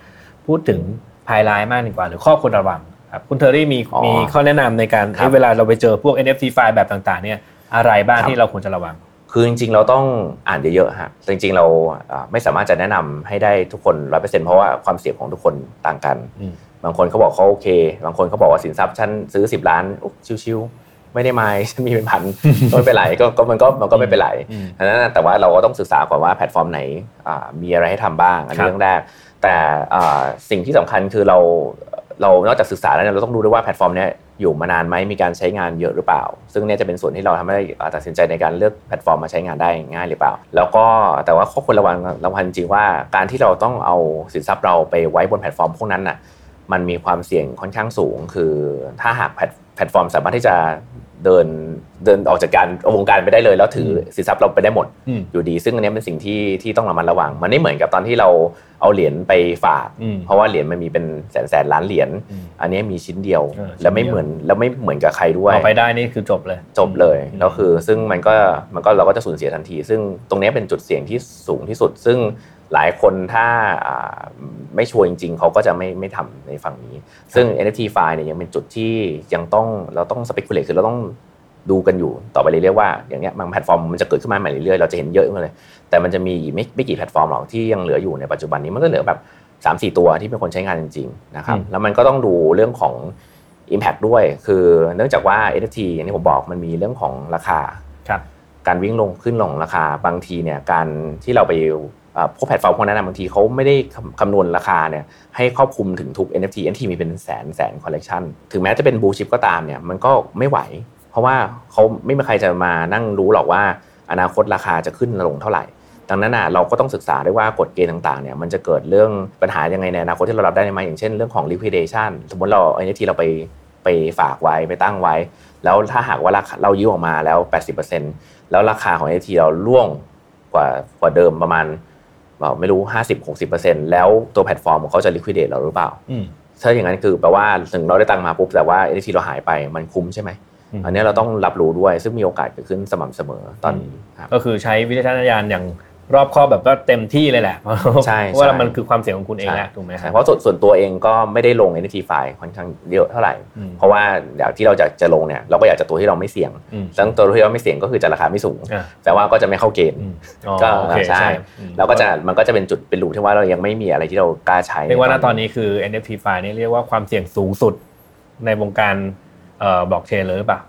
พูดถึงภายร้ายมากดีกว่า หรือข้อควรระวังครับคุณเทอรี่มีอ๋อมีข้อแนะนำในการครับเวลาเราไปเจอพวก NFT ไฟล์แบบต่างๆ เนี่ยอะไรบ้างครับที่เราควรจะระวัง คือจริงๆ เราต้องอ่านเยอะๆฮะจริงๆ เราอ่าไม่สามารถจะแนะนำให้ได้ทุกคนร้อยเปอร์เซ็นต์เพราะว่าความเสี่ยงของทุกคนต่างกันอืมบางคนเขาบอกเขาโอเค บางคนเขาบอกว่าสินทรัพย์ฉันซื้อ 10 ล้านอุ๊ยชิวๆ ไม่ได้ไม้ฉันมีเป็นพันก็ไม่เป็นไรก็ก็มันก็มันก็ไม่เป็นไรอืมอันนั้นนะแต่ว่าเราก็ต้องศึกษาก่อนว่าแพลตฟอร์มไหนอ่ามีอะไรให้ทำบ้างอันนี้ครันี้บเรื่องแรก แต่อ่าสิ่งที่สำคัญคือเราเรานอกจากศึกษาแล้วเนี่ยเราต้องดูด้วยว่าแพลตฟอร์มเนี้ยอยู่มานานไหมมีการใช้งานเยอะหรือเปล่า ซึ่งเนี่ยจะเป็นส่วนที่เราทำให้อ่าตัดสินใจในการเลือกแพลตฟอร์มมาใช้งานได้ง่ายหรือเปล่า แล้วก็แต่ว่าข้อควรระวังระวังจริงๆว่าการที่เราต้องเอาสินทรัพย์เราไปไว้บนแพลตฟอร์มพวกนั้นน่ะมันมีความเสี่ยงค่อนข้างสูง คือถ้าหากแพลตแพลตฟอร์มสามารถที่จะ เดินเดินออกจากการวงการไปได้เลย แล้วถือสินทรัพย์เราไปได้หมดอืมอยู่ดี ซึ่งอันเนี้ยเป็นสิ่งที่ที่ต้องระมัดระวัง มันไม่เหมือนกับตอนที่เราเอาเหรียญไปฝากอืมเพราะว่าเหรียญมันมีเป็นแสนแสนล้านเหรียญอืมอันเนี้ยมีชิ้นเดียวเออชิ้นเดียว แล้วไม่เหมือนแล้วไม่เหมือนกับใครด้วยเอาไปได้นี่คือจบเลย จบเลยแล้วคือ ซึ่งมันก็มันก็เราก็จะสูญเสียทันที ซึ่งตรงเนี้ยเป็นจุดเสี่ยงที่สูงที่สุด ซึ่ง หลายคนถ้าอ่าไม่ชัวร์จริง ๆ เขาก็จะไม่ไม่ทำในฝั่งนี้ ซึ่ง NFT ไฟล์เนี่ยยังเป็นจุดที่ยังต้องเราต้อง speculate คือเราต้องดูกันอยู่ต่อไปเรื่อยๆว่าอย่างเนี้ยบางแพลตฟอร์มมันจะเกิดขึ้นมาใหม่เรื่อยๆเราจะเห็นเยอะมากเลย แต่มันจะมีอีกไม่ไม่กี่แพลตฟอร์มหรอกที่ยังเหลืออยู่ในปัจจุบันนี้มันก็เหลือแบบสามสี่ตัวที่เป็นคนใช้งานจริงๆนะครับอืมแล้วมันก็ต้องดูเรื่องของ Impact ด้วย คือเนื่องจากว่า NFT อย่างที่ผมบอกมันมีเรื่องของราคาครับการวิ่งลงขึ้นลงราคาบางทีเนี่ยการที่เราไปอ่า พวกแพลตฟอร์มพวกนั้นบางทีเขาไม่ได้คำนวณราคาเนี่ยให้ครอบคลุมถึงทุก NFT NFT มีเป็นแสนแสนคอลเลกชันถึงแม้จะเป็น blue chip ก็ตามเนี่ยมันก็ไม่ไหว เพราะว่าเขาไม่มีใครจะมานั่งรู้หรอกว่าอนาคตราคาจะขึ้นลงเท่าไหร่ ดังนั้นน่ะเราก็ต้องศึกษาด้วยว่ากฎเกณฑ์ต่างๆเนี่ยมันจะเกิดเรื่องปัญหายังไงในอนาคตที่เรารับได้ไหมอย่างเช่นเรื่องของ liquidation สมมติเรา NFT เราไปไปฝากไว้ไปตั้งไว้ แล้วถ้าหากว่าเรายืมออกมาแล้ว 80%แล้วราคาของ NFT เราล่วงกว่ากว่าเดิมประมาณ บอกไม่รู้ 50-60%แล้วตัวแพลตฟอร์มของเขาจะ liquidate เราหรือเปล่าอืมถ้าอย่างนั้นคือแปลว่าถึงเราได้ตังค์มาปุ๊บแต่ว่า NFT เราหายไปมันคุ้มใช่ไหมอืมอันนี้เราต้องรับรู้ด้วยซึ่งมีโอกาสเกิดขึ้นสม่ำเสมอตอนนี้ครับก็คือใช้วิจารณญาณอย่าง รอบคอบแบบก็เต็มที่เลยแหละใช่เพราะว่าใช่มันคือความเสี่ยงของคุณเองแหละถูกไหมคใช่รับเพราะส่วนส่วนตัวเองก็ไม่ได้ลง NFT ไฟล์ค่อนข้างเยอะเท่าไหร่อืมเพราะว่าอยากที่เราจะจะลงเนี่ยเราก็อยากจะตัวที่เราไม่เสี่ยงอืมซึ่งตัวที่เราไม่เสี่ยงก็คือจะราคาไม่สูงอะแต่ว่าก็จะไม่เข้าเกณฑ์อืมอ๋อก็โอเคใช่อืมเราก็จะมันก็จะเป็นจุดเป็นรูที่ว่าเรายังไม่มีอะไรที่เรากล้าใช้เรียกว่าณตอนนี้คือ NFT ไฟล์นี่เรียกว่าความเสี่ยงสูงสุดในวงการเอ่อบล็อกเชนเลยหรือเปล่าเอ่อ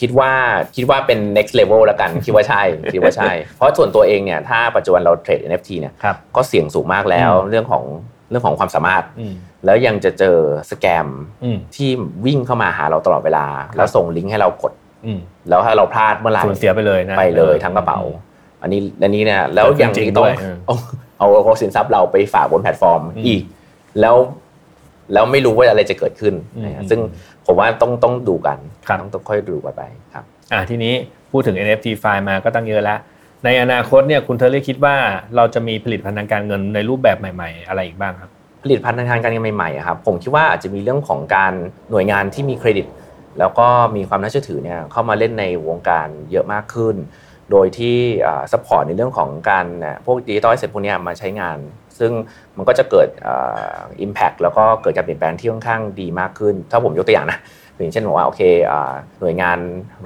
คิดว่าคิดว่าเป็น next level แล้วกัน คิดว่าใช่คิดว่าใช่ เพราะส่วนตัวเองเนี่ยถ้าปัจจุบันเราเทรด NFT เนี่ยครับก็เสี่ยงสูงมากแล้วอืมเรื่องของเรื่องของความสามารถอืมแล้วยังจะเจอสแกมอืมที่วิ่งเข้ามาหาเราตลอดเวลา แล้วส่งลิงก์ให้เรากดอืมแล้วถ้าเราพลาดเมื่อไหร่สูญเสียไปเลยนะไปเลยทั้งกระเป๋า อันนี้อันนี้เนี่ยแล้วเกิดขึ้นยังจริงต้องด้วยเออเอาเอาเอาสินทรัพย์เราไปฝากบนแพลตฟอร์มอืมอีก แล้วแล้วไม่รู้ว่าอะไรจะเกิดขึ้นอืมนะฮะซึ่ง ผมว่าต้องต้องดูกันครับต้องต้องค่อยดูกันไปครับอ่าทีนี้พูดถึง NFT ไฟล์มาก็ตั้งเยอะแล้ว ในอนาคตเนี่ยคุณเทอร์รี่คิดว่าเราจะมีผลิตภัณฑ์ทางการเงินในรูปแบบใหม่ๆ อะไรอีกบ้างครับ ผลิตภัณฑ์ทางการเงินใหม่ๆอะครับผมคิดว่าอาจจะมีเรื่องของการหน่วยงานที่มีเครดิต แล้วก็มีความน่าเชื่อถือเนี่ยเข้ามาเล่นในวงการเยอะมากขึ้น โดยที่ support ในเรื่องของการอะพวก digital asset พวกเนี้ยมาใช้งาน ซึ่งมันก็จะเกิด impact แล้วก็เกิดการเปลี่ยนแปลงที่ค่อนข้างดีมากขึ้น ถ้าผมยกตัวอย่างนะอย่างเช่นบอกว่าโอเคอ่าหน่วยงาน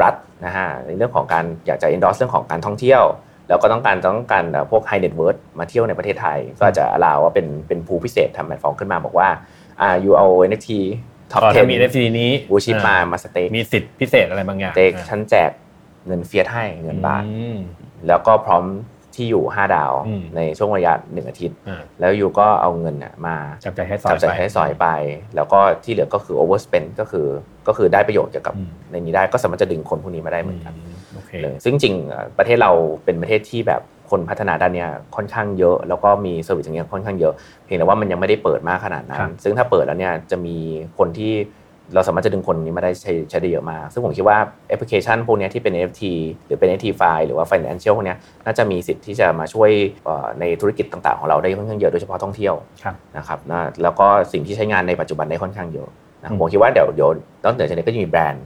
รัฐนะฮะในเรื่องของการอยากจะ endorse เรื่องของการท่องเที่ยว แล้วก็ต้องการต้องการเอ่อพวก high net worth มาเที่ยวในประเทศไทย ก็อาจจะอลาวว่าเป็นเป็นภูพิเศษทำแพลตฟอร์มขึ้นมาบอกว่าอ่า you เอา NFT top อ๋อถ้ามี10 NFT นี้บูชิปมาอ่มาสเต็กมีสิทธิพิเศษอะไรบางอย่างเต็กอ่าฉันแจกเงินเฟียสให้เงินบาทอืมแล้วก็พร้อม ที่อยู่ 5 ดาวอืมในช่วงระยะหนึ่งอาทิตย์อ่าแล้วยูก็เอาเงินน่ะมาจับใจายให้ซอยจับจ่ายให้สอยไป แล้วก็ที่เหลือก็คือ overspend ก็คือก็คือได้ประโยชน์เกี่ยวกับอืมในนี้ได้ก็สามารถจะดึงคนพวกนี้มาได้เหมือนกันโอเคเลยซึ่งจริงๆเอ่อประเทศเราเป็นประเทศที่แบบคนพัฒนาด้านเนี้ยค่อนข้างเยอะ แล้วก็มี service อย่างเงี้ยค่อนข้างเยอะ เพียงแต่ว่ามันยังไม่ได้เปิดมากขนาดนั้นครับซึ่งถ้าเปิดแล้วเนี่ยจะมีคนที่ เราสามารถจะดึงคนนี้มาได้ใช้ใช้ได้เยอะมาก ซึ่งผมคิดว่าแอปพลิเคชันพวกเนี้ยที่เป็น NFT หรือเป็น NFT ไฟล์หรือว่า Financial พวกเนี้ยน่าจะมีสิทธิ์ที่จะมาช่วยเอ่อในธุรกิจต่างๆ ของเราได้ค่อนข้างเยอะโดยเฉพาะท่องเที่ยวครับนะครับนะแล้วก็สิ่งที่ใช้งานในปัจจุบันได้ค่อนข้างเยอะนะอืมผมคิดว่าเดี๋ยวเดี๋ยวนอกเหนือจากนี้ก็จะมีแบรนด์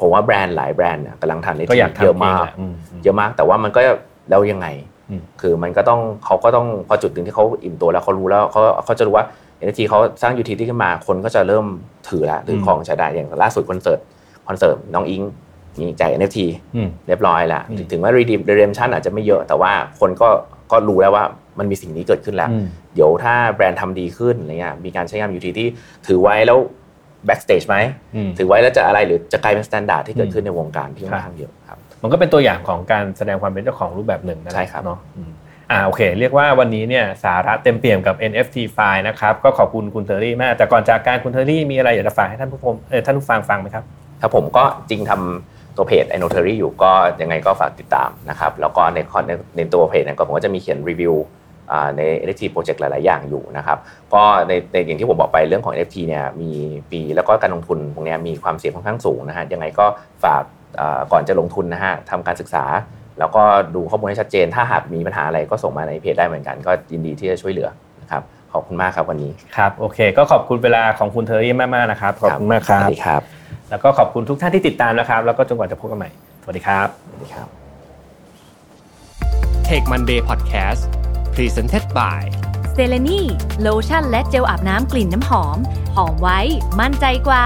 ผมว่าแบรนด์หลายแบรนด์เนี่ยกำลังทำ NFT ก็อยากทำเยอะมากงแหละอืมอืมเยอะมาก แต่ว่ามันก็แล้วยังไงอืมคือมันก็ต้องเขาก็ต้องพอจุดหนึ่งที่เขาอิ่มตัวแล้วเขารู้แล้วเขาเขาจะรู้ว่า NFT เขาสร้าง utility ขึ้นมาคนก็จะเริ่มถือแล้วถือของใช้ได้อย่างล่าสุดคอนเสิร์ตคอนเสิร์ตน้องอิงมีแจก NFT อืมเรียบร้อยแล้วอืมถึงว่า redeem redemption อาจจะไม่เยอะแต่ว่าคนก็ก็รู้แล้วว่ามันมีสิ่งนี้เกิดขึ้นแล้วอืมเดี๋ยวถ้าแบรนด์ทำดีขึ้นอะไรเงี้ยมีการใช้งาน utility ถือไว้แล้ว backstage ไหมอืมถือไว้แล้วจะอะไรหรือจะกลายเป็น standard ที่เกิดอืมขึ้นในวงการที่ค่อครันบข้างเยอะครับ มันก็เป็นตัวอย่างของการแสดงความเป็นเจ้าของรูปแบบหนึ่งนั่นแหละใช่ครับเนาะ อ่าโอเค เรียกว่าวันนี้เนี่ยสาระเต็มเปี่ยมกับ NFT ไฟล์นะครับก็ขอบคุณคุณเทอรี่มาก แต่ก่อนจากการคุณเทอรี่มีอะไรอยากจะฝากให้ท่านผู้ชมเออท่านผู้ฟังฟังไหมครับถ้าผมก็จริงทำตัวเพจ i n o t e r y อยู่ก็ยังไงก็ฝากติดตามนะครับแล้วก็ในคอนในในตัวเพจเนี่ยก็ผมก็จะมีเขียนรีวิวใน NFT project หลาย ๆ อย่างอยู่นะครับก็ในในอย่างที่ผมบอกไปเรื่องของ NFT เนี่ยมีปีแล้วก็การลงทุนตรงเนี้ยมีความเสี่ยงค่อนข้างสูงนะฮะยังไงก็ฝากก่อนจะลงทุนนะฮะทำการศึกษา แล้วก็ดูข้อมูลให้ชัดเจน ถ้าหากมีปัญหาอะไรก็ส่งมาในเพจได้เหมือนกัน ก็ยินดีที่จะช่วยเหลือนะครับขอบคุณมากครับวันนี้ครับโอเค ก็ขอบคุณเวลาของคุณเทอรี่มากๆนะครับขอบคุณมากคสรับวัสดีครับ แล้วก็ขอบคุณทุกท่านที่ติดตามนะครับ แล้วก็จนกว่าจะพบกันใหม่สวัสดีครับสวัสดีครับ Take Monday Podcast Presented by เซเลนีโลชั่นและเจลอาบน้ำกลิ่นน้ำหอม หอมไว้ มั่นใจกว่า